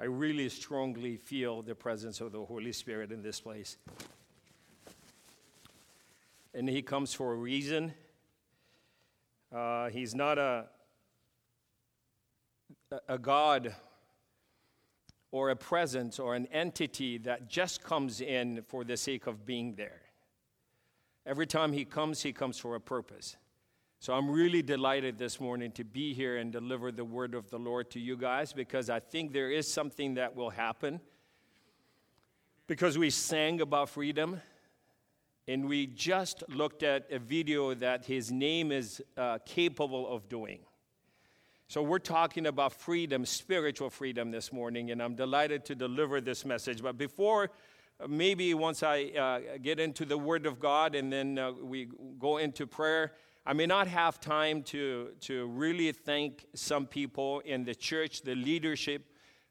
I really strongly feel the presence of the Holy Spirit in this place. And He comes for a reason. Uh, he's not a, a God or a presence or an entity that just comes in for the sake of being there. Every time He comes, He comes for a purpose. So I'm really delighted this morning to be here and deliver the word of the Lord to you guys because I think there is something that will happen. Because we sang about freedom and we just looked at a video that his name is uh, capable of doing. So we're talking about freedom, spiritual freedom this morning, and I'm delighted to deliver this message. But before maybe once I uh, get into the Word of God and then uh, we go into prayer, I may not have time to, to really thank some people in the church, the leadership,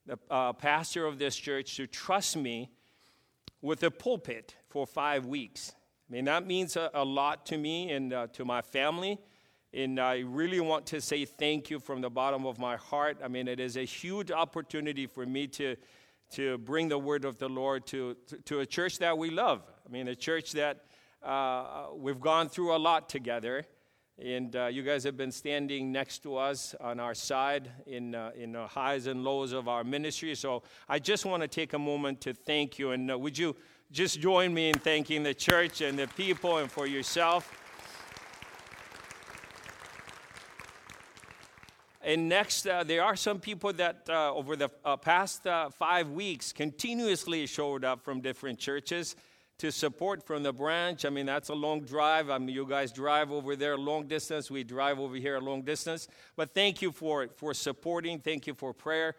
the uh, pastor of this church to trust me with a pulpit for five weeks. I mean, that means a, a lot to me and uh, to my family. And I really want to say thank you from the bottom of my heart. I mean, it is a huge opportunity for me to, to bring the word of the Lord to, to, to a church that we love. I mean, a church that uh, we've gone through a lot together. And uh, you guys have been standing next to us on our side in, uh, in the highs and lows of our ministry. So I just want to take a moment to thank you. And uh, would you just join me in thanking the church and the people and for yourself? And next, uh, there are some people that uh, over the uh, past uh, five weeks continuously showed up from different churches to support from the branch. I mean, that's a long drive. I mean, you guys drive over there long distance. We drive over here a long distance. But thank you for, for supporting. Thank you for prayer.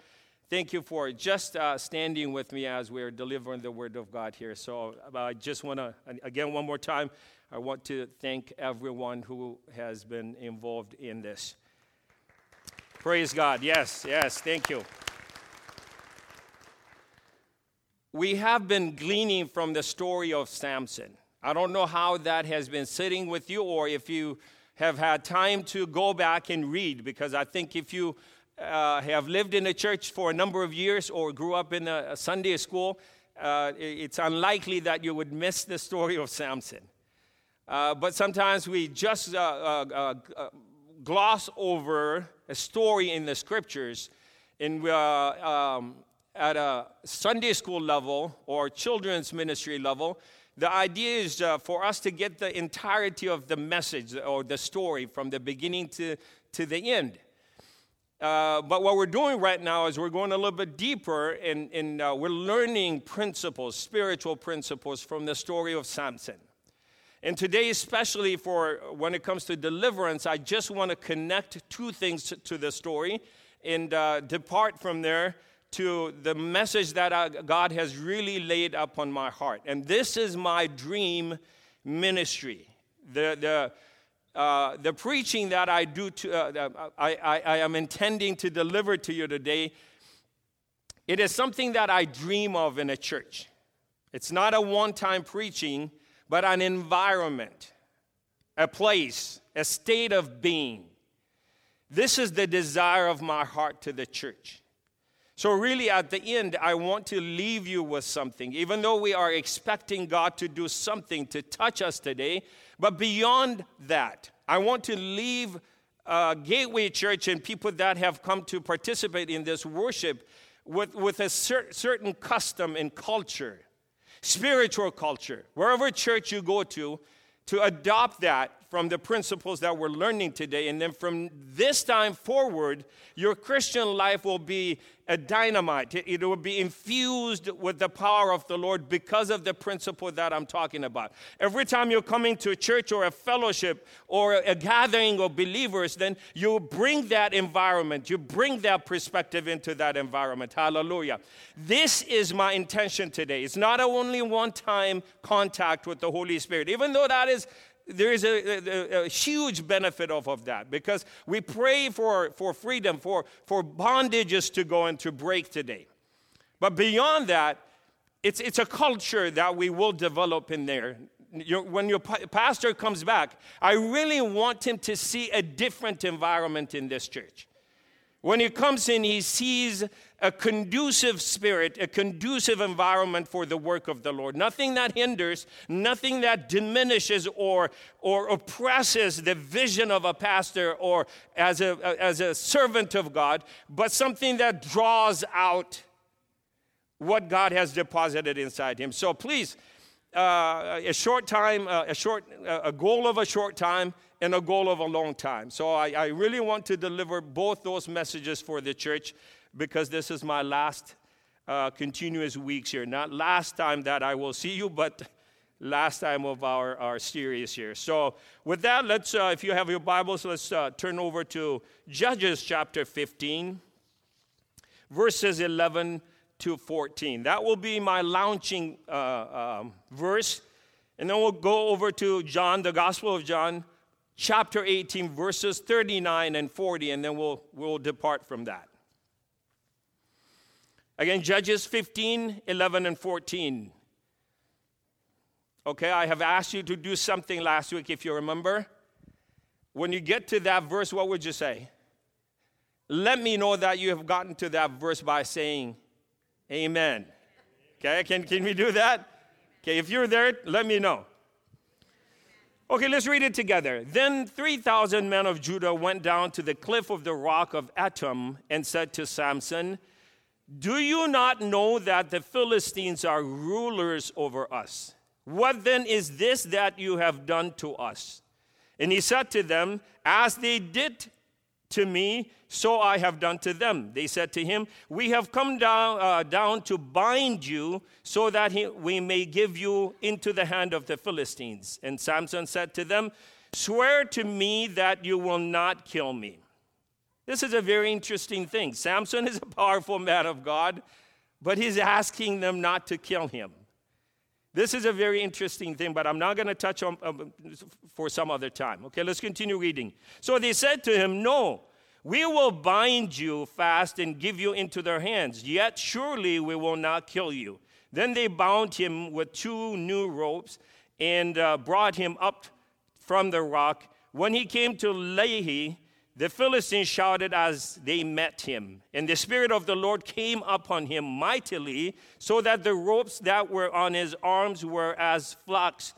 Thank you for just uh, standing with me as we're delivering the word of God here. So uh, I just want to, again, one more time, I want to thank everyone who has been involved in this. Praise God. Yes, yes, thank you. We have been gleaning from the story of Samson. I don't know how that has been sitting with you or if you have had time to go back and read, because I think if you uh, have lived in a church for a number of years or grew up in a, a Sunday school, uh, it's unlikely that you would miss the story of Samson. Uh, but sometimes we just uh, uh, uh, gloss over a story in the scriptures and um, at a Sunday school level or children's ministry level, the idea is uh, for us to get the entirety of the message or the story from the beginning to, to the end. Uh, but what we're doing right now is we're going a little bit deeper and, and uh, we're learning principles, spiritual principles from the story of Samson. And today, especially for when it comes to deliverance, I just want to connect two things to, to the story and uh, depart from there to the message that uh, God has really laid upon my heart. And this is my dream ministry. The, the, uh, the preaching that I do, to, uh, I, I, I am intending to deliver to you today, it is something that I dream of in a church. It's not a one time preaching, but an environment, a place, a state of being. This is the desire of my heart to the church. So, really, at the end, I want to leave you with something, even though we are expecting God to do something to touch us today. But beyond that, I want to leave uh, Gateway Church and people that have come to participate in this worship with, with a cer- certain custom and culture, spiritual culture. Wherever church you go to, to adopt that from the principles that we're learning today. And then from this time forward, your Christian life will be a dynamite. It will be infused with the power of the Lord because of the principle that I'm talking about. Every time you're coming to a church or a fellowship or a gathering of believers, then you bring that environment, you bring that perspective into that environment. Hallelujah. This is my intention today. It's not only one time contact with the Holy Spirit, even though that is there is a, a, a, huge benefit of, of that because we pray for, for freedom, for, for bondages to go and to break today. But beyond that, it's, it's a culture that we will develop in there. Your, when your pastor comes back, I really want him to see a different environment in this church. When he comes in, he sees a conducive spirit, a conducive environment for the work of the Lord. Nothing that hinders, nothing that diminishes or, or oppresses the vision of a pastor or as a, as a servant of God, but something that draws out what God has deposited inside him. So please, uh, a short time, uh, a short, uh, a goal of a short time, and a goal of a long time. So I, I really want to deliver both those messages for the church because this is my last uh, continuous weeks here. Not last time that I will see you, but last time of our, our series here. So, with that, let's, uh, if you have your Bibles, let's uh, turn over to Judges chapter 15, verses 11 to 14. That will be my launching uh, um, verse. And then we'll go over to John, the Gospel of John, chapter 18, verses 39 and 40, and then we'll, we'll depart from that. Again, Judges 15, 11, and 14. Okay, I have asked you to do something last week, if you remember. When you get to that verse, what would you say? Let me know that you have gotten to that verse by saying, Amen. Okay, can, can we do that? Okay, if you're there, let me know. Okay, let's read it together. Then 3,000 men of Judah went down to the cliff of the rock of Etam and said to Samson, Do you not know that the Philistines are rulers over us? What then is this that you have done to us? And he said to them, As they did to me, so I have done to them. They said to him, We have come down, uh, down to bind you so that he, we may give you into the hand of the Philistines. And Samson said to them, Swear to me that you will not kill me. This is a very interesting thing. Samson is a powerful man of God, but he's asking them not to kill him. This is a very interesting thing, but I'm not going to touch on um, for some other time. Okay, let's continue reading. So they said to him, No, we will bind you fast and give you into their hands, yet surely we will not kill you. Then they bound him with two new ropes and uh, brought him up from the rock. When he came to Lehi, the Philistines shouted as they met him, and the Spirit of the Lord came upon him mightily, so that the ropes that were on his arms were as flux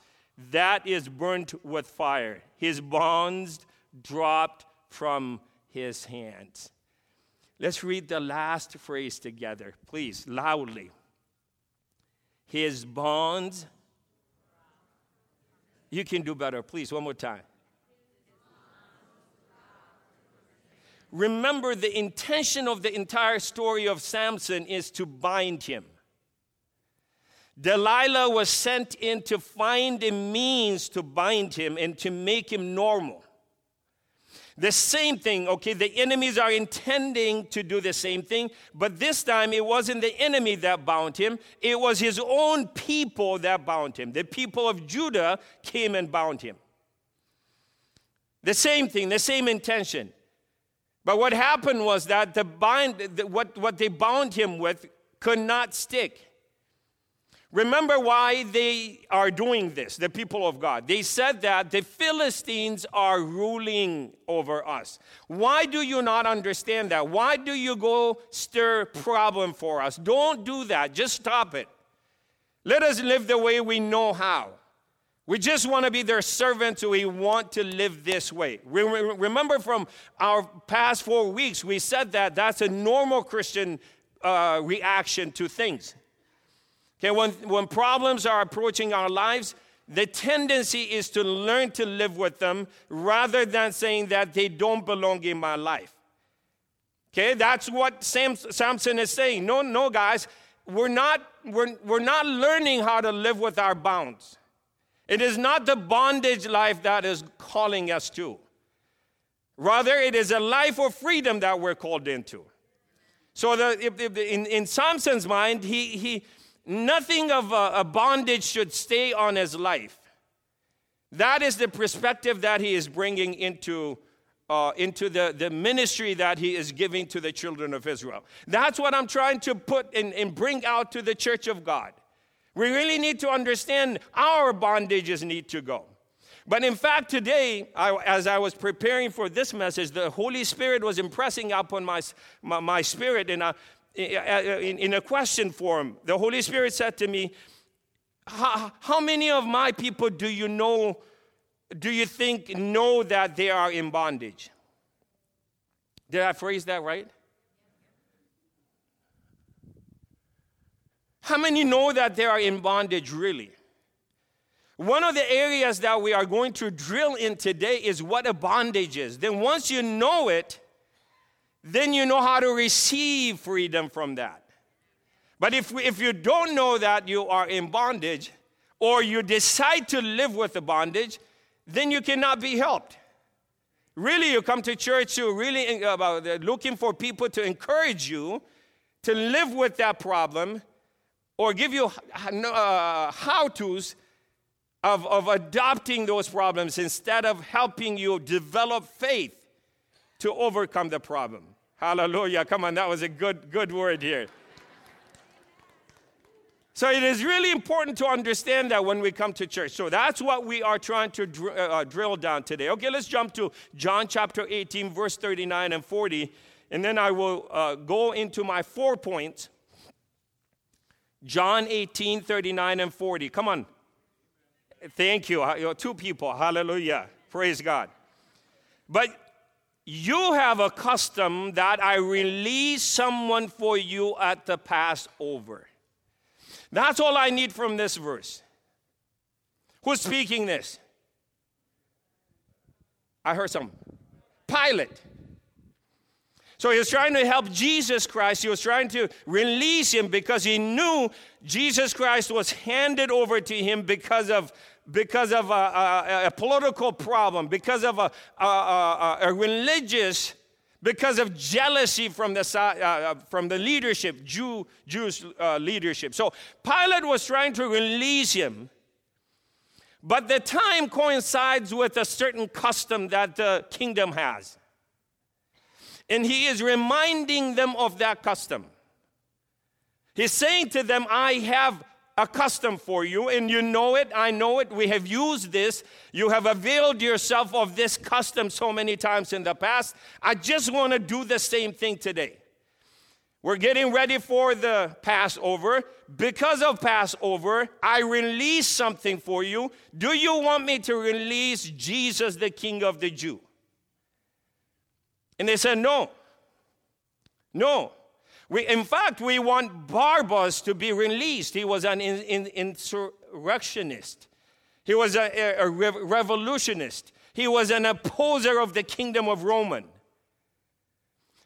that is burnt with fire. His bonds dropped from his hands. Let's read the last phrase together, please, loudly. His bonds. You can do better, please, one more time. Remember, the intention of the entire story of Samson is to bind him. Delilah was sent in to find a means to bind him and to make him normal. The same thing, okay, the enemies are intending to do the same thing, but this time it wasn't the enemy that bound him, it was his own people that bound him. The people of Judah came and bound him. The same thing, the same intention. But what happened was that the bind, the, what, what they bound him with could not stick. Remember why they are doing this, the people of God. They said that the Philistines are ruling over us. Why do you not understand that? Why do you go stir problem for us? Don't do that. Just stop it. Let us live the way we know how. We just want to be their servants. We want to live this way. Remember from our past four weeks, we said that that's a normal Christian uh, reaction to things. Okay, when, when problems are approaching our lives, the tendency is to learn to live with them rather than saying that they don't belong in my life. Okay, that's what Sam, Samson is saying. No, no, guys, we're not, we're, we're not learning how to live with our bounds. It is not the bondage life that is calling us to. Rather, it is a life of freedom that we're called into. So, the, if, if, in, in Samson's mind, he, he, Nothing of a, a bondage should stay on his life. That is the perspective that he is bringing into, uh, into the, the ministry that he is giving to the children of Israel. That's what I'm trying to put and, and bring out to the church of God. We really need to understand our bondages need to go. But in fact, today, I, as I was preparing for this message, the Holy Spirit was impressing upon my, my, my spirit in a, in, in a question form. The Holy Spirit said to me, how, how many of my people do you know, do you think know that they are in bondage? Did I phrase that right? How many know that they are in bondage really? One of the areas that we are going to drill in today is what a bondage is. Then, once you know it, then you know how to receive freedom from that. But if, if you don't know that you are in bondage, or you decide to live with the bondage, then you cannot be helped. Really, you come to church to really uh, about looking for people to encourage you to live with that problem or give you uh, how to's of, of adopting those problems instead of helping you develop faith to overcome the problem. Hallelujah. Come on, that was a good, good word here. So it is really important to understand that when we come to church. So that's what we are trying to dr- uh, uh drill down today. Okay, let's jump to John chapter 18, verse 39 and 40. And then I will uh, go into my four points. John 18, 39 and 40. Come on. Thank you. Two people. Hallelujah. Praise God. But you have a custom that I release someone for you at the Passover. That's all I need from this verse. Who's speaking this? I heard some. Pilate. So he was trying to help Jesus Christ. He was trying to release him because he knew Jesus Christ was handed over to him because of because of a, a, a political problem, because of a, a, religious, because of jealousy from the, uh, uh, from the leadership, Jew, Jewish uh, leadership. So Pilate was trying to release him, but the time coincides with a certain custom that the kingdom has. And he is reminding them of that custom. He's saying to them, I have a custom for you, and you know it, I know it. We have used this. You have availed yourself of this custom so many times in the past. I just want to do the same thing today. We're getting ready for the Passover. Because of Passover, I release something for you. Do you want me to release Jesus, the King of the Jew? And they said, No. No. We, in fact, we want Barabbas to be released. He was an in, in, insurrectionist, he was a, a, a revolutionist, he was an opposer of the kingdom of Roman.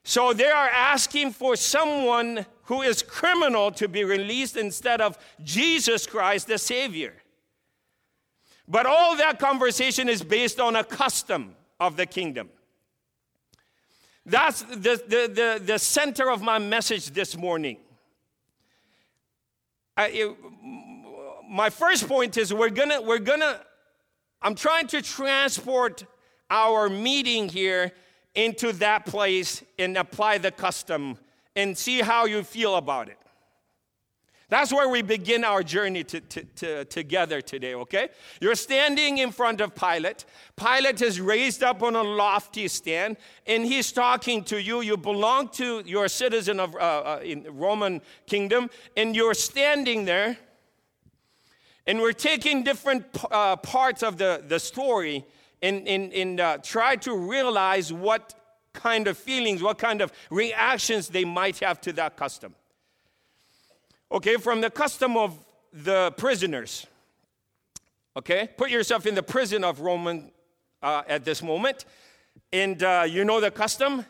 So they are asking for someone who is criminal to be released instead of Jesus Christ, the Savior. But all that conversation is based on a custom of the kingdom. That's the, the, the, the center of my message this morning. I, it, my first point is we're gonna, we're gonna, I'm trying to transport our meeting here into that place and apply the custom and see how you feel about it. That's where we begin our journey to, to, to, together today, okay? You're standing in front of Pilate. Pilate is raised up on a lofty stand, and he's talking to you. You belong to, you're a citizen of uh, uh, in Roman kingdom, and you're standing there, and we're taking different uh, parts of the, the story and, and, and uh, try to realize what kind of feelings, what kind of reactions they might have to that custom. Okay, from the custom of the prisoners. Okay, put yourself in the prison of Roman uh, at this moment, and uh, you know the custom,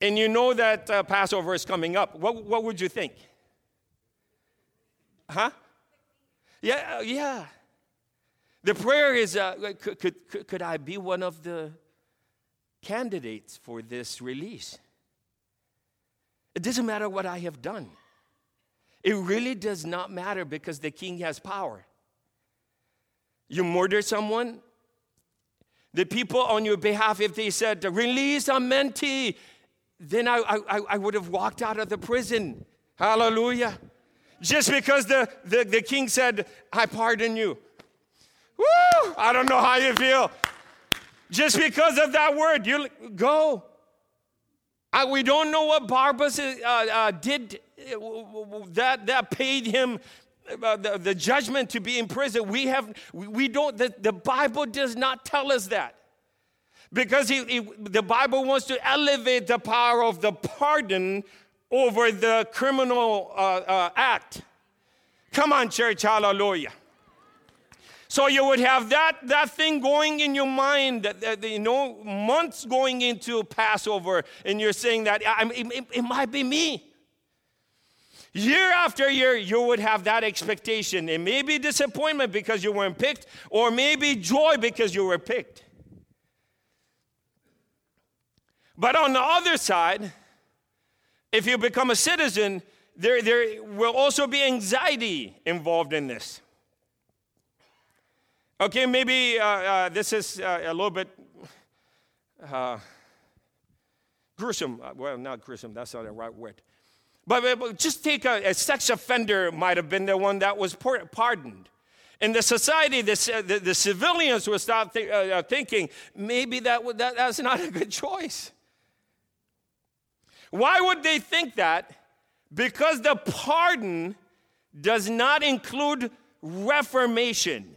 and you know that uh, Passover is coming up. What, what would you think? Huh? Yeah, uh, yeah. The prayer is uh, could, could, could I be one of the candidates for this release? It doesn't matter what I have done. It really does not matter because the king has power. You murder someone, the people on your behalf, if they said, release Amenti, then I, I, I would have walked out of the prison. Hallelujah. Just because the, the, the king said, I pardon you. Woo! I don't know how you feel. Just because of that word, you go. I, we don't know what Barabbas uh, uh, did uh, that, that paid him uh, the, the, judgment to be in prison. We have, we, don't, the, the, Bible does not tell us that. Because he, he, the Bible wants to elevate the power of the pardon over the criminal uh, uh, act. Come on, church, hallelujah. So you would have that, that thing going in your mind, that, that you know, months going into Passover, and you're saying that it, it, it might be me. Year after year, you would have that expectation. It may be disappointment because you weren't picked, or maybe joy because you were picked. But on the other side, if you become a citizen, there, there will also be anxiety involved in this. Okay, maybe uh, uh, this is uh, a little bit uh, gruesome. Uh, well, not gruesome, that's not the right word. But, but just take a, a, sex offender, might have been the one that was pardoned. In the society, the, the, the civilians would start th- uh, thinking maybe that, that, that's not a good choice. Why would they think that? Because the pardon does not include reformation.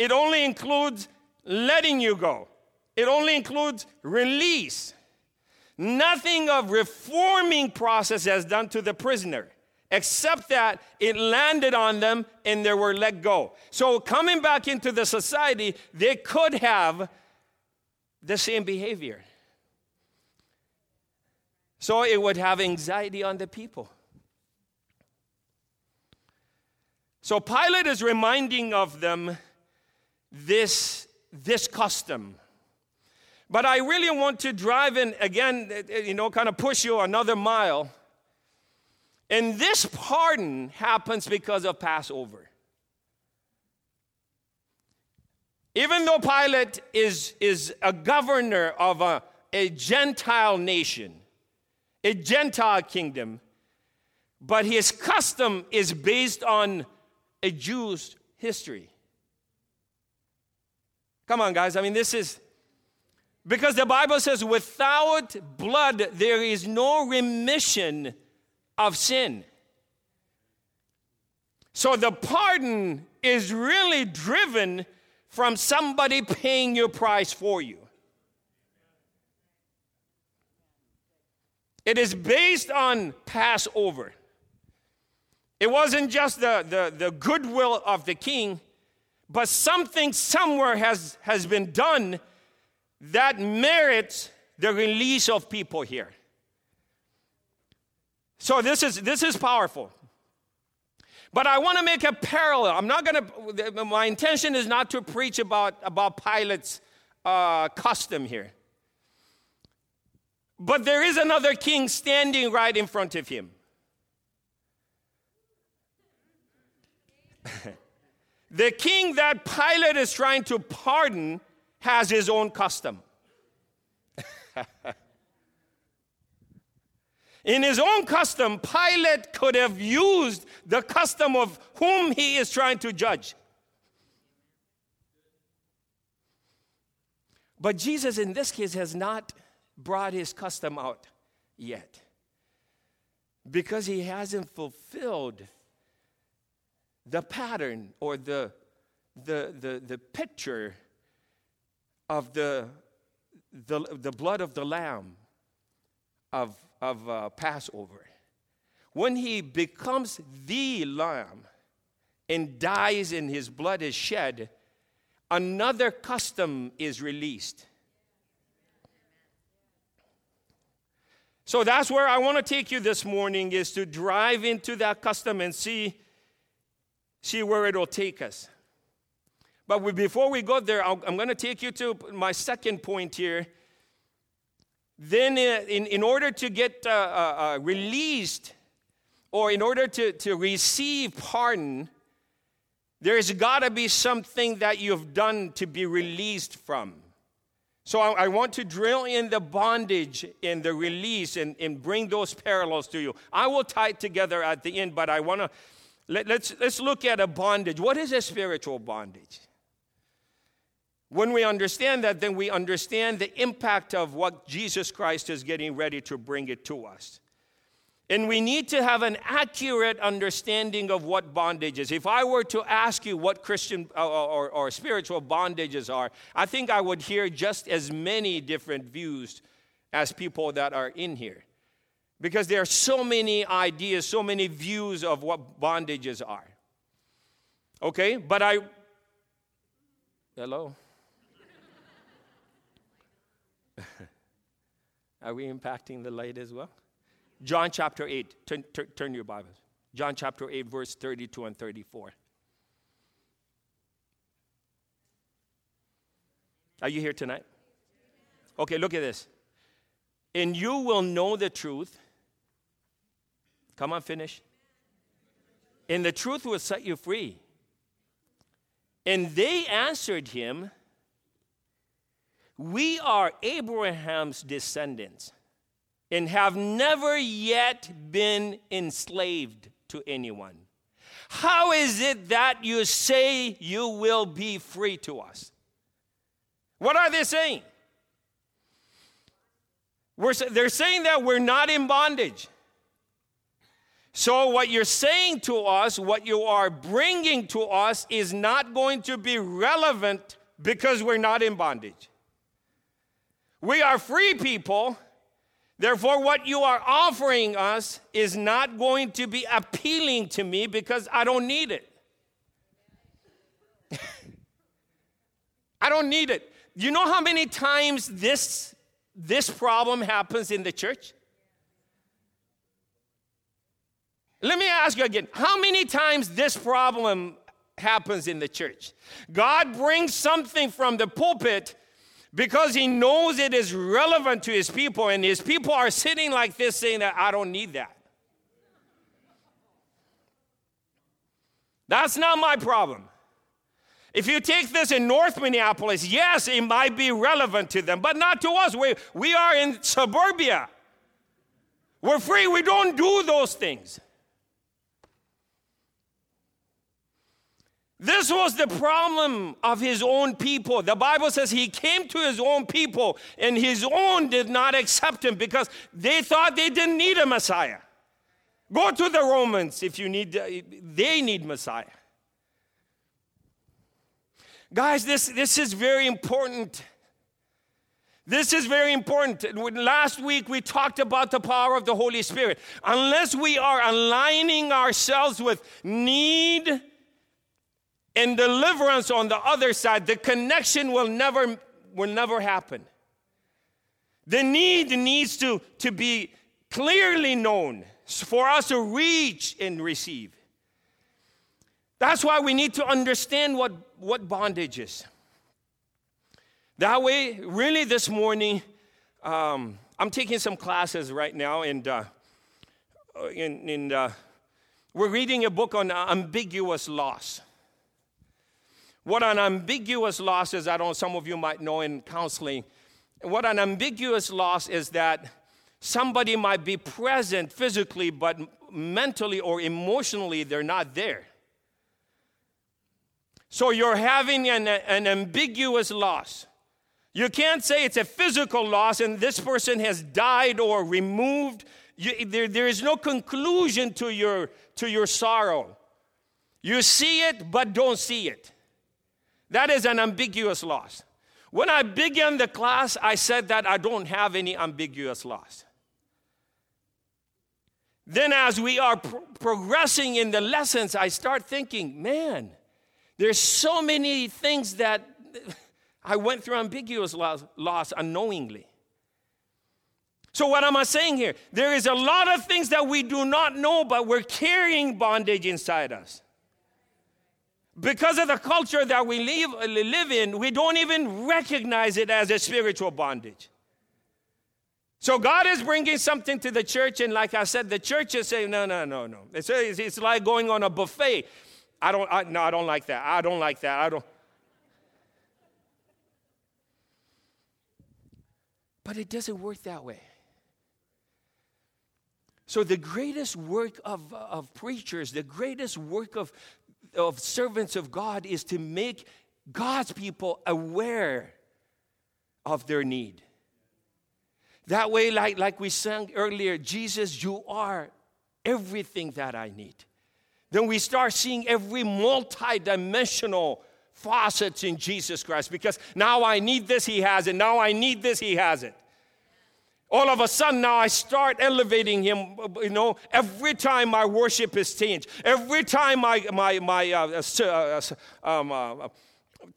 It only includes letting you go, it only includes release. Nothing of reforming process has done to the prisoner except that it landed on them and they were let go. So, coming back into the society, they could have the same behavior. So, it would have anxiety on the people. So, Pilate is reminding of them this, this custom. But I really want to drive in again, eh, eh, you know, kind of push you another mile. And this pardon happens because of Passover. Even though Pilate is, is a governor of a, a Gentile nation, a Gentile kingdom, but his custom is based on a Jew's history. Come on, guys. I mean, this is because the Bible says, without blood, there is no remission of sin. So the pardon is really driven from somebody paying your price for you. It is based on Passover. It wasn't just the, the, the goodwill of the king, but something somewhere has, has been done that merits the release of people here. So this is this is powerful. But I want to make a parallel. I'm not going to. My intention is not to preach about about Pilate's uh, custom here. But there is another king standing right in front of him. The king that Pilate is trying to pardon has his own custom. In his own custom, Pilate could have used the custom of whom he is trying to judge. But Jesus, in this case, has not brought his custom out yet because he hasn't fulfilled the pattern or the, the, the, the picture of the, the, the blood of the lamb of, of uh, Passover. When he becomes the lamb and dies and his blood is shed, another custom is released. So that's where I want to take you this morning is to drive into that custom and see see where it'll take us. But before we go there, i am going to take you to my second point here. Then, uh, in, in order to get uh, uh, uh, released or in order to, to receive pardon, there's got to be something that you've done to be released from. So I, I, want to drill in the bondage and the release and, and bring those parallels to you. I will tie it together at the end, but I want to let, us let's, let's look at a bondage. What is a spiritual bondage? When we understand that, then we understand the impact of what Jesus Christ is getting ready to bring it to us. And we need to have an accurate understanding of what bondage is. If I were to ask you what Christian uh, or, or, or, spiritual bondages are, I think I would hear just as many different views as people that are in here. Because there are so many ideas, so many views of what bondages are. Okay? But I. Hello? Are we impacting the light as well? John chapter 8. Turn, turn, turn your Bibles. John chapter 8, verse 32 and 34. Are you here tonight? Okay, look at this. And you will know the truth. Come on, finish. And the truth will set you free. And they answered him, We are Abraham's descendants and have never yet been enslaved to anyone. How is it that you say you will be free to us? What are they saying? We're, they're saying that we're not in bondage. So, what you're saying to us, what you are bringing to us, is not going to be relevant because we're not in bondage. We are free people Therefore, what you are offering us is not going to be appealing to me because I don't need it. I don't need it. You know how many times this, this problem happens in the church? Let me ask you again how many times this problem happens in the church? God brings something from the pulpit because he knows it is relevant to his people, and his people are sitting like this saying that I don't need that. That's not my problem. If you take this in North Minneapolis, yes, it might be relevant to them, but not to us. We, we are in suburbia. We're free, we don't do those things. This was the problem of his own people. The Bible says he came to his own people, and his own did not accept him because they thought they didn't need a Messiah. Go to the Romans if you need, uh, they need Messiah. Guys, this, this is very important. This is very important. Last week we talked about the power of the Holy Spirit. Unless we are aligning ourselves with need, and deliverance on the other side, the connection will never, will never happen. The need needs to, to be clearly known for us to reach and receive. That's why we need to understand what, what bondage is. That way, really, this morning, um, I'm taking some classes right now, and, uh, and, uh, we're reading a book on ambiguous loss. What an ambiguous loss is, I don't some of you might know in counseling. What an ambiguous loss is that somebody might be present physically, but mentally or emotionally, they're not there. So you're having an, an ambiguous loss. You can't say it's a physical loss and this person has died or removed. You, there, there is no conclusion to your, to your sorrow. You see it, but don't see it. That is an ambiguous loss. When I began the class, I said that I don't have any ambiguous loss. Then, as we are pro- progressing in the lessons, I start thinking, man, there's so many things that I went through ambiguous loss, loss unknowingly. So, what am I saying here? There is a lot of things that we do not know, but we're carrying bondage inside us because of the culture that we live, live in, we don't even recognize it as a spiritual bondage. So God is bringing something to the church, and like I said, the church is saying, no, no, no, no. It's, it's like going on a buffet. I don't, I, no, I don't like that. I don't like that. I don't. But it doesn't work that way. So, the greatest work of, of preachers, the greatest work of of servants of God is to make God's people aware of their need. That way, like, like we sang earlier, Jesus, you are everything that I need. Then we start seeing every multidimensional facets in Jesus Christ because now I need this, He has it. Now I need this, He has it. All of a sudden, now I start elevating Him. You know, every time my worship is changed, every time my my my uh, uh, um, uh,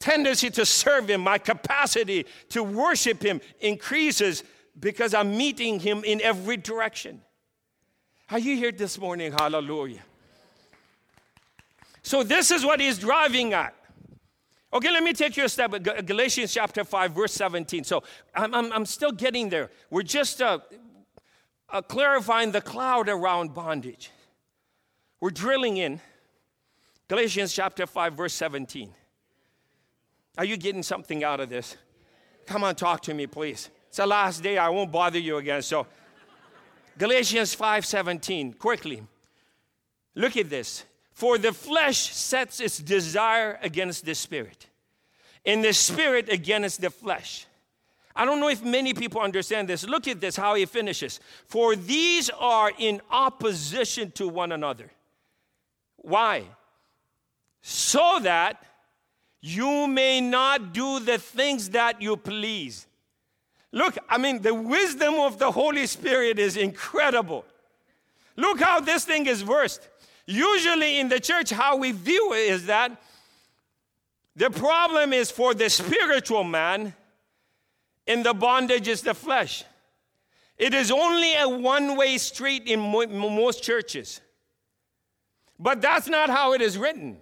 tendency to serve Him, my capacity to worship Him increases because I'm meeting Him in every direction. Are you here this morning? Hallelujah. So, this is what He's driving at. Okay, let me take you a step. Galatians chapter 5, verse 17. So I'm, I'm, I'm still getting there. We're just uh, uh, clarifying the cloud around bondage. We're drilling in. Galatians chapter 5, verse 17. Are you getting something out of this? Come on, talk to me, please. It's the last day. I won't bother you again. So, Galatians 5 17, quickly. Look at this. For the flesh sets its desire against the spirit, and the spirit against the flesh. I don't know if many people understand this. Look at this, how he finishes. For these are in opposition to one another. Why? So that you may not do the things that you please. Look, I mean, the wisdom of the Holy Spirit is incredible. Look how this thing is versed. Usually in the church, how we view it is that the problem is for the spiritual man, and the bondage is the flesh. It is only a one way street in most churches. But that's not how it is written.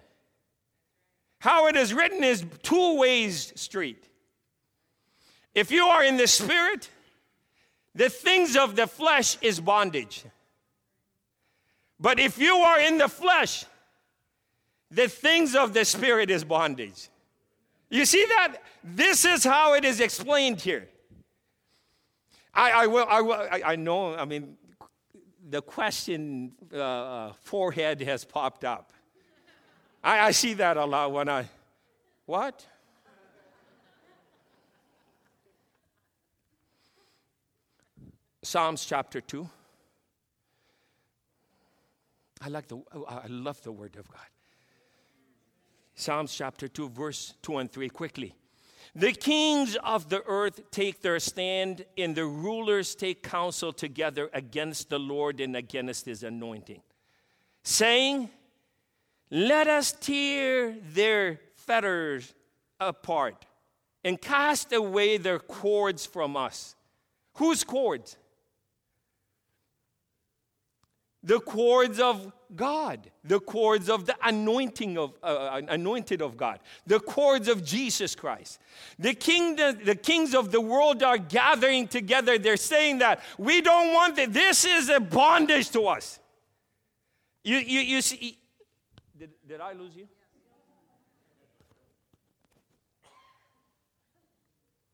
How it is written is two ways street. If you are in the spirit, the things of the flesh is bondage. But if you are in the flesh, the things of the spirit is bondage. You see that? This is how it is explained here. I, I will, I, will, I, I know, I mean, the question uh, uh forehead has popped up. I, I see that a lot when I, what? Psalms chapter 2. I like the oh, I love the word of God. Psalms chapter 2 verse 2 and 3 quickly. The kings of the earth take their stand and the rulers take counsel together against the Lord and against his anointing, saying, let us tear their fetters apart and cast away their cords from us. Whose cords? The cords of God, the cords of the anointing of uh, uh anointed of God, the cords of Jesus Christ. The king, the, the kings of the world are gathering together. They're saying that we don't want that. This is a bondage to us. You, you, you see, did, did I lose you?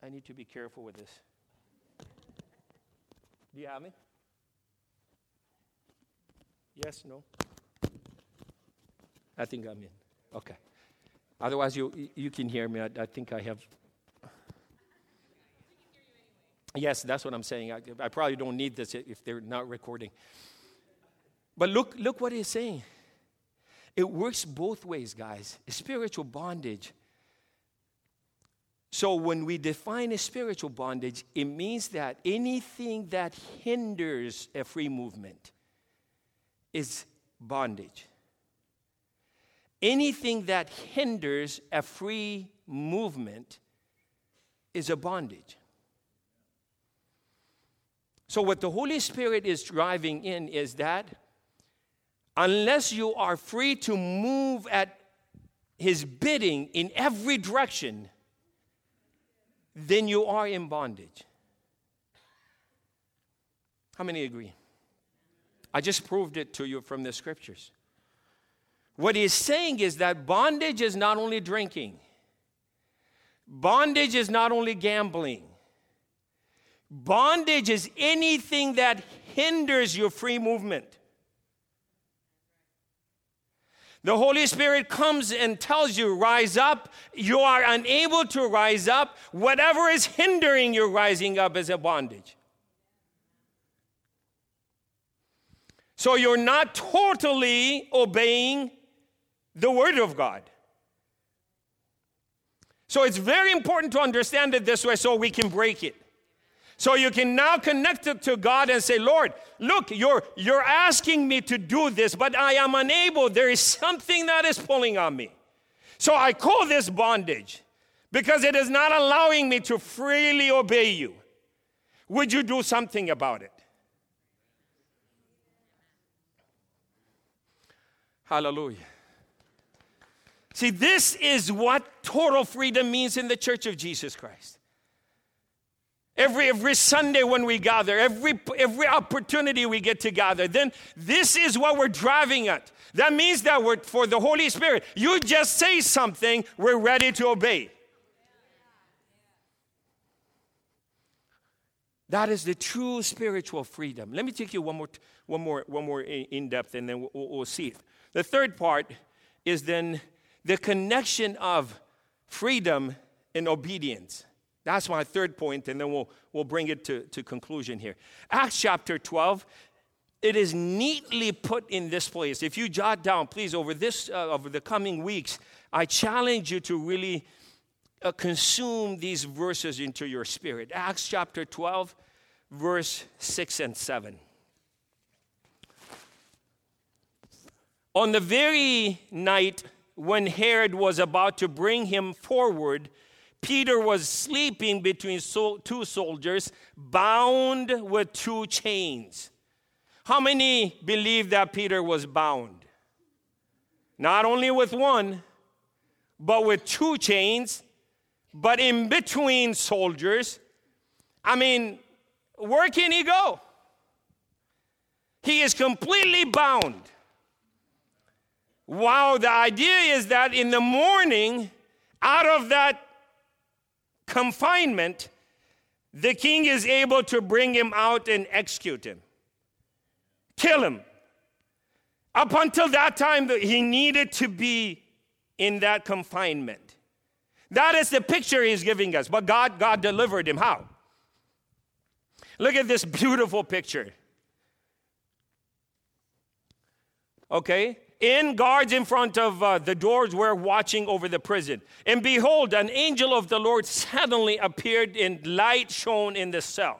I need to be careful with this. Do you have me? Yes, no? I think I'm in. Okay. Otherwise, you, you can hear me. I, I think I have. Yes, that's what I'm saying. I, I probably don't need this if they're not recording. But look, look what he's saying. It works both ways, guys. Spiritual bondage. So, when we define a spiritual bondage, it means that anything that hinders a free movement is bondage. Anything that hinders a free movement is a bondage. So, what the Holy Spirit is driving in is that unless you are free to move at his bidding in every direction, then you are in bondage. How many agree? I just proved it to you from the scriptures. What he's saying is that bondage is not only drinking, bondage is not only gambling, bondage is anything that hinders your free movement. The Holy Spirit comes and tells you, rise up. You are unable to rise up. Whatever is hindering your rising up is a bondage. So you're not totally obeying the Word of God. So it's very important to understand it this way so we can break it. So you can now connect it to God and say, Lord, look, you're, you're asking me to do this, but I am unable. There is something that is pulling on me. So I call this bondage because it is not allowing me to freely obey you. Would you do something about it? Hallelujah. See, this is what total freedom means in the church of Jesus Christ. Every, every Sunday when we gather, every, every opportunity we get to gather, then this is what we're driving at. That means that we're for the Holy Spirit. You just say something, we're ready to obey. That is the true spiritual freedom. Let me take you one more, one more, one more in depth, and then we'll, we'll see it. The third part is then the connection of freedom and obedience. That's my third point, and then we'll, we'll bring it to, to conclusion here. Acts chapter 12, it is neatly put in this place. If you jot down, please, over this, uh, over the coming weeks, I challenge you to really uh, consume these verses into your spirit. Acts chapter 12, verse 6 and 7. On the very night when Herod was about to bring him forward, Peter was sleeping between two soldiers, bound with two chains. How many believe that Peter was bound? Not only with one, but with two chains, but in between soldiers. I mean, where can he go? He is completely bound. Wow, the idea is that in the morning, out of that confinement, the king is able to bring him out and execute him, kill him. Up until that time, he needed to be in that confinement. That is the picture he's giving us. But God, God delivered him. How? Look at this beautiful picture. Okay? In guards in front of uh, the doors were watching over the prison. And behold, an angel of the Lord suddenly appeared in light shone in the cell.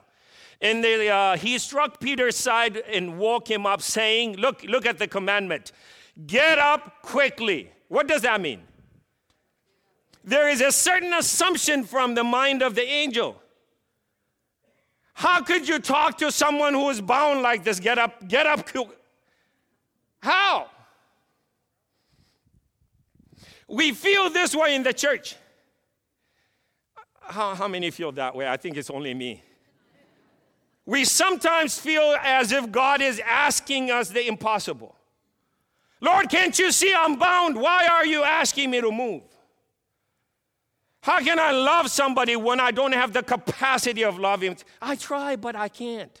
And the, uh, he struck Peter's side and woke him up, saying, Look, look at the commandment. Get up quickly. What does that mean? There is a certain assumption from the mind of the angel. How could you talk to someone who is bound like this? Get up, get up. How? We feel this way in the church. How, how many feel that way? I think it's only me. We sometimes feel as if God is asking us the impossible. Lord, can't you see I'm bound? Why are you asking me to move? How can I love somebody when I don't have the capacity of loving? I try, but I can't.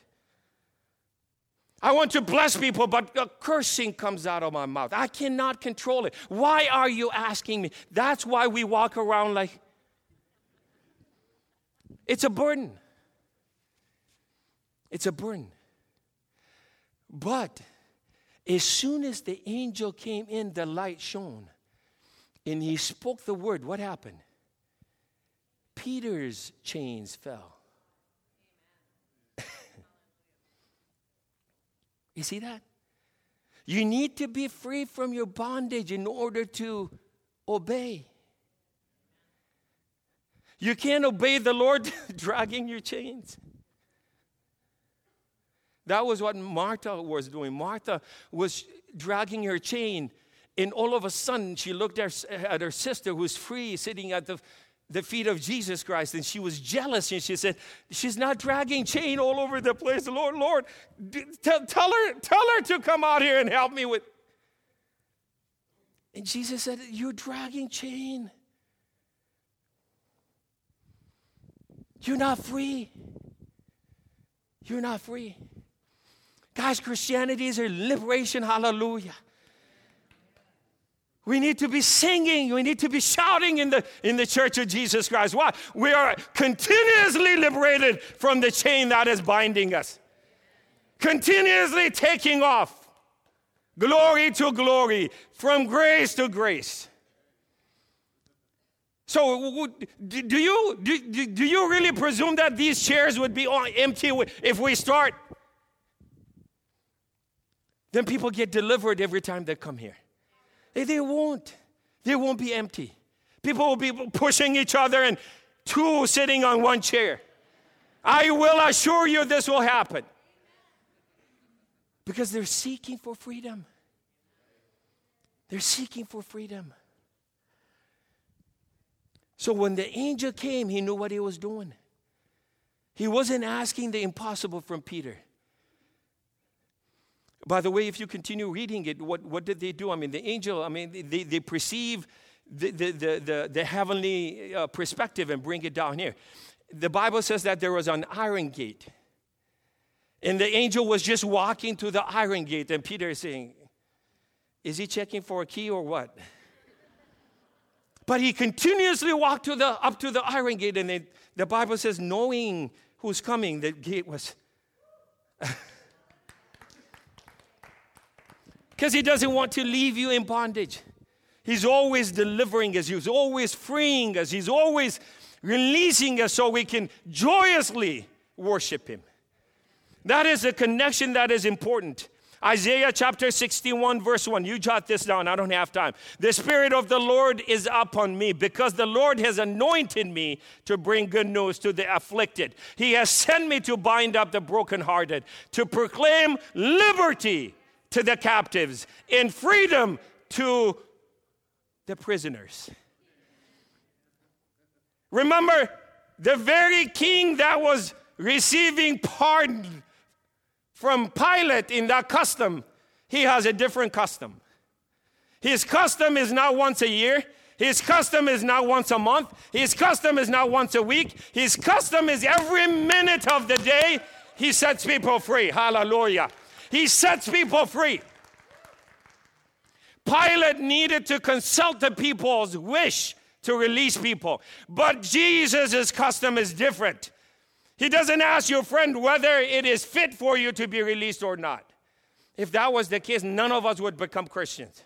I want to bless people, but a cursing comes out of my mouth. I cannot control it. Why are you asking me? That's why we walk around like it's a burden. It's a burden. But as soon as the angel came in, the light shone and he spoke the word. What happened? Peter's chains fell. You see that? You need to be free from your bondage in order to obey. You can't obey the Lord dragging your chains. That was what Martha was doing. Martha was dragging her chain, and all of a sudden she looked at her sister who's free, sitting at the the feet of Jesus Christ. And she was jealous and she said, She's not dragging chain all over the place. Lord, Lord, tell, tell, her, tell her to come out here and help me with. And Jesus said, You're dragging chain. You're not free. You're not free. Guys, Christianity is a liberation. Hallelujah. We need to be singing. We need to be shouting in the, in the church of Jesus Christ. Why? We are continuously liberated from the chain that is binding us, continuously taking off. Glory to glory, from grace to grace. So, do you, do, do you really presume that these chairs would be empty if we start? Then people get delivered every time they come here. They, won't. They won't be empty. People will be pushing each other and two sitting on one chair. I will assure you this will happen. Because they're seeking for freedom. They're seeking for freedom. So when the angel came, he knew what he was doing. He wasn't asking the impossible from Peter. By the way, if you continue reading it, what, what did they do? I mean, the angel, I mean, they, they perceive the, the, the, the, the heavenly uh, perspective and bring it down here. The Bible says that there was an iron gate. And the angel was just walking to the iron gate, and Peter is saying, Is he checking for a key or what? But he continuously walked to the, up to the iron gate, and they, the Bible says, knowing who's coming, the gate was. Because he doesn't want to leave you in bondage. He's always delivering us, he's always freeing us, he's always releasing us so we can joyously worship him. That is a connection that is important. Isaiah chapter 61, verse 1. You jot this down, I don't have time. The Spirit of the Lord is upon me because the Lord has anointed me to bring good news to the afflicted. He has sent me to bind up the brokenhearted, to proclaim liberty to the captives, and freedom to the prisoners. Remember, the very king that was receiving pardon from Pilate in that custom, he has a different custom. His custom is not once a year. His custom is not once a month. His custom is not once a week. His custom is every minute of the day. He sets people free. Hallelujah. He sets people free. Pilate needed to consult the people's wish to release people, but Jesus' custom is different. He doesn't ask your friend whether it is fit for you to be released or not. If that was the case, none of us would become Christians.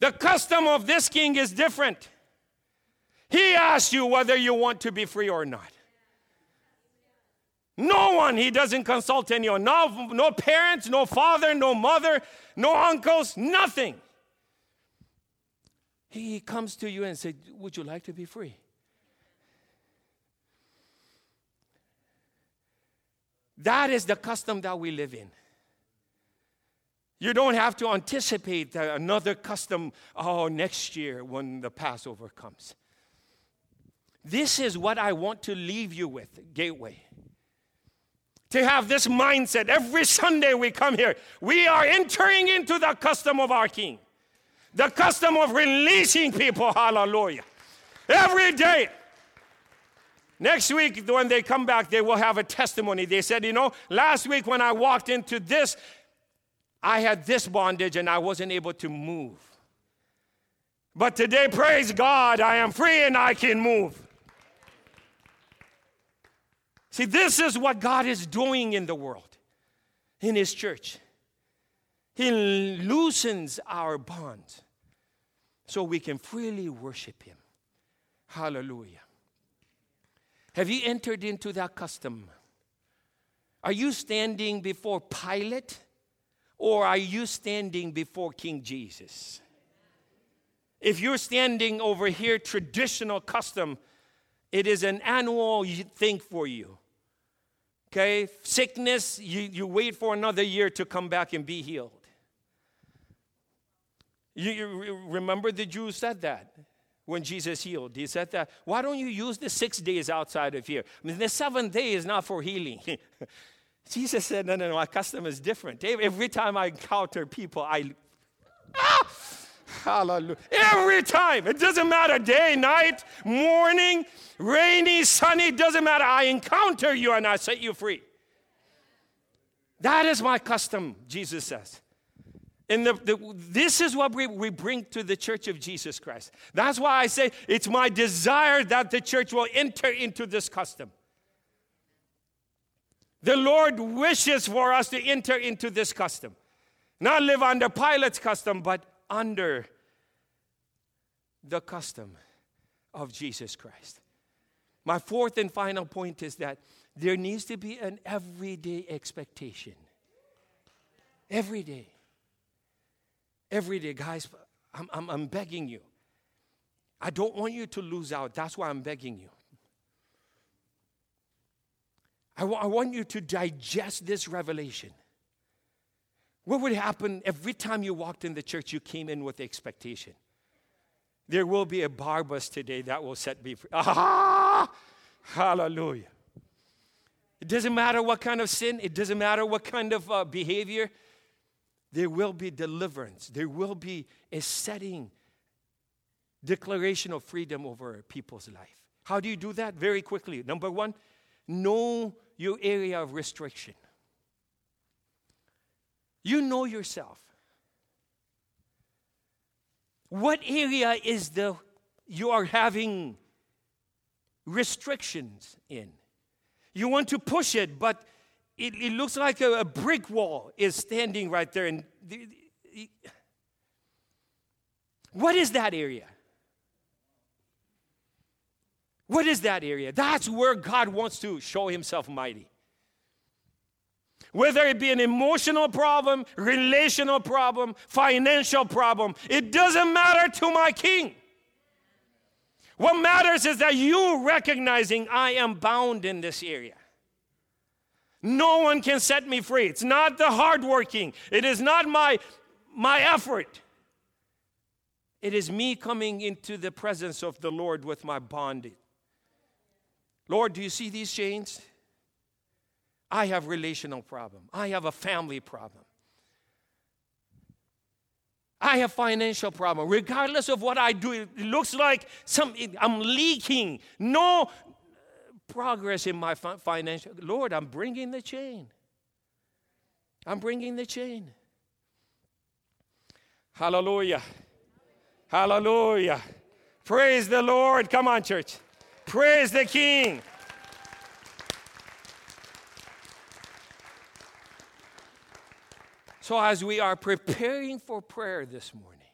The custom of this king is different. He asks you whether you want to be free or not. No one, he doesn't consult anyone. No, no parents, no father, no mother, no uncles, nothing. He comes to you and says, Would you like to be free? That is the custom that we live in. You don't have to anticipate another custom, oh, next year when the Passover comes. This is what I want to leave you with, Gateway. To have this mindset every Sunday we come here, we are entering into the custom of our King, the custom of releasing people, hallelujah. Every day, Next week, when they come back, they will have a testimony. They said, You know, last week when I walked into this, I had this bondage and I wasn't able to move. But today, praise God, I am free and I can move. See, this is what God is doing in the world, in His church. He loosens our bonds so we can freely worship Him. Hallelujah. Have you entered into that custom? Are you standing before Pilate or are you standing before King Jesus? If you're standing over here, traditional custom, it is an annual thing for you. Okay? Sickness, you, you wait for another year to come back and be healed. You, you remember the Jews said that when Jesus healed. He said that, why don't you use the six days outside of here? I mean, the seventh day is not for healing. Jesus said, no, no, no, my custom is different. Every time I encounter people, I, ah, hallelujah. Every time. It doesn't matter day, night, morning, rainy, sunny, doesn't matter. I encounter you and I set you free. That is my custom, Jesus says. And the, the, this is what we, we bring to the church of Jesus Christ. That's why I say it's my desire that the church will enter into this custom. The Lord wishes for us to enter into this custom. Not live under Pilate's custom, but under the custom of Jesus Christ. My fourth and final point is that there needs to be an everyday expectation. Every day every day, guys, I'm, I'm, I'm begging you. I don't want you to lose out. That's why I'm begging you. I, w- I want you to digest this revelation. What would happen every time you walked in the church, you came in with expectation? There will be a Barabbas today that will set me free. Ah! Hallelujah. It doesn't matter what kind of sin, it doesn't matter what kind of uh, behavior, there will be deliverance. There will be a setting declaration of freedom over people's life. How do you do that? Very quickly. Number one, know your area of restriction. You know yourself. What area is the you are having restrictions in? You want to push it, but it, it looks like a, a, brick wall is standing right there. And the, the, what is that area? What is that area? That's where God wants to show himself mighty. Whether it be an emotional problem, relational problem, financial problem, it doesn't matter to my king. What matters is that you recognizing I am bound in this area. No one can set me free. It's not the hardworking, it is not my, my effort. It is me coming into the presence of the Lord with my bondage. Lord, do you see these chains? I have relational problem. I have a family problem. I have financial problem. Regardless of what I do, it looks like some I'm leaking. No, uh, progress in my financial. Lord, I'm bringing the chain. I'm bringing the chain. Hallelujah. Hallelujah. Praise the Lord. Come on, church. Praise the King. So, as we are preparing for prayer this morning,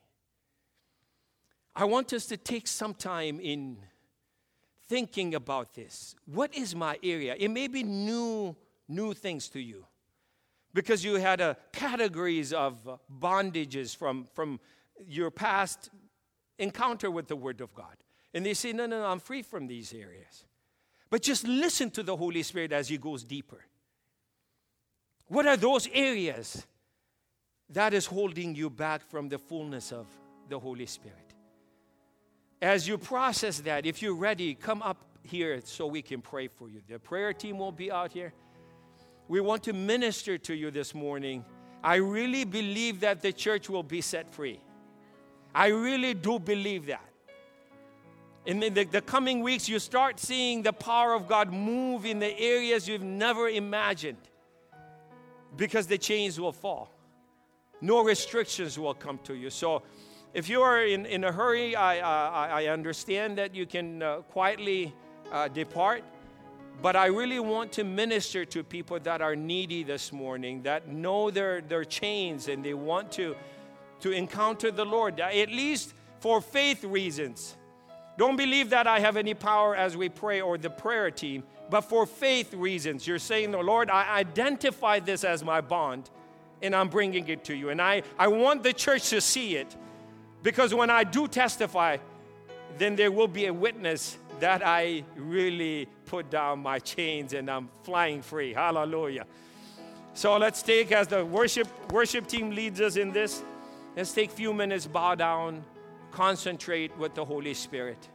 I want us to take some time in thinking about this. What is my area? It may be new, new things to you because you had a categories of bondages from, from your past encounter with the Word of God. And they say, no, no, no, I'm free from these areas. But just listen to the Holy Spirit as He goes deeper. What are those areas that is holding you back from the fullness of the Holy Spirit? As you process that, if you're ready, come up here so we can pray for you. The prayer team will be out here. We want to minister to you this morning. I really believe that the church will be set free. I really do believe that. In the, the, coming weeks, you start seeing the power of God move in the areas you've never imagined because the chains will fall. No restrictions will come to you. So, if you are in, in a hurry, I, I, I understand that you can uh, quietly uh, depart. But I really want to minister to people that are needy this morning, that know their, their chains and they want to, to encounter the Lord, at least for faith reasons. Don't believe that I have any power as we pray or the prayer team, but for faith reasons. You're saying, the Lord, I identify this as my bond and I'm bringing it to you. And I, I want the church to see it because when I do testify, then there will be a witness that I really put down my chains and I'm flying free. Hallelujah. So let's take as the worship worship team leads us in this. Let's take a few minutes, bow down, concentrate with the Holy Spirit.